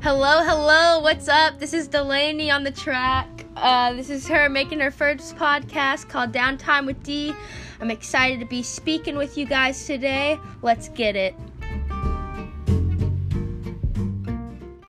Hello, hello, what's up? This is Delaney on the track. Uh, this is her making her first podcast called Downtime with D. I'm excited to be speaking with you guys today. Let's get it.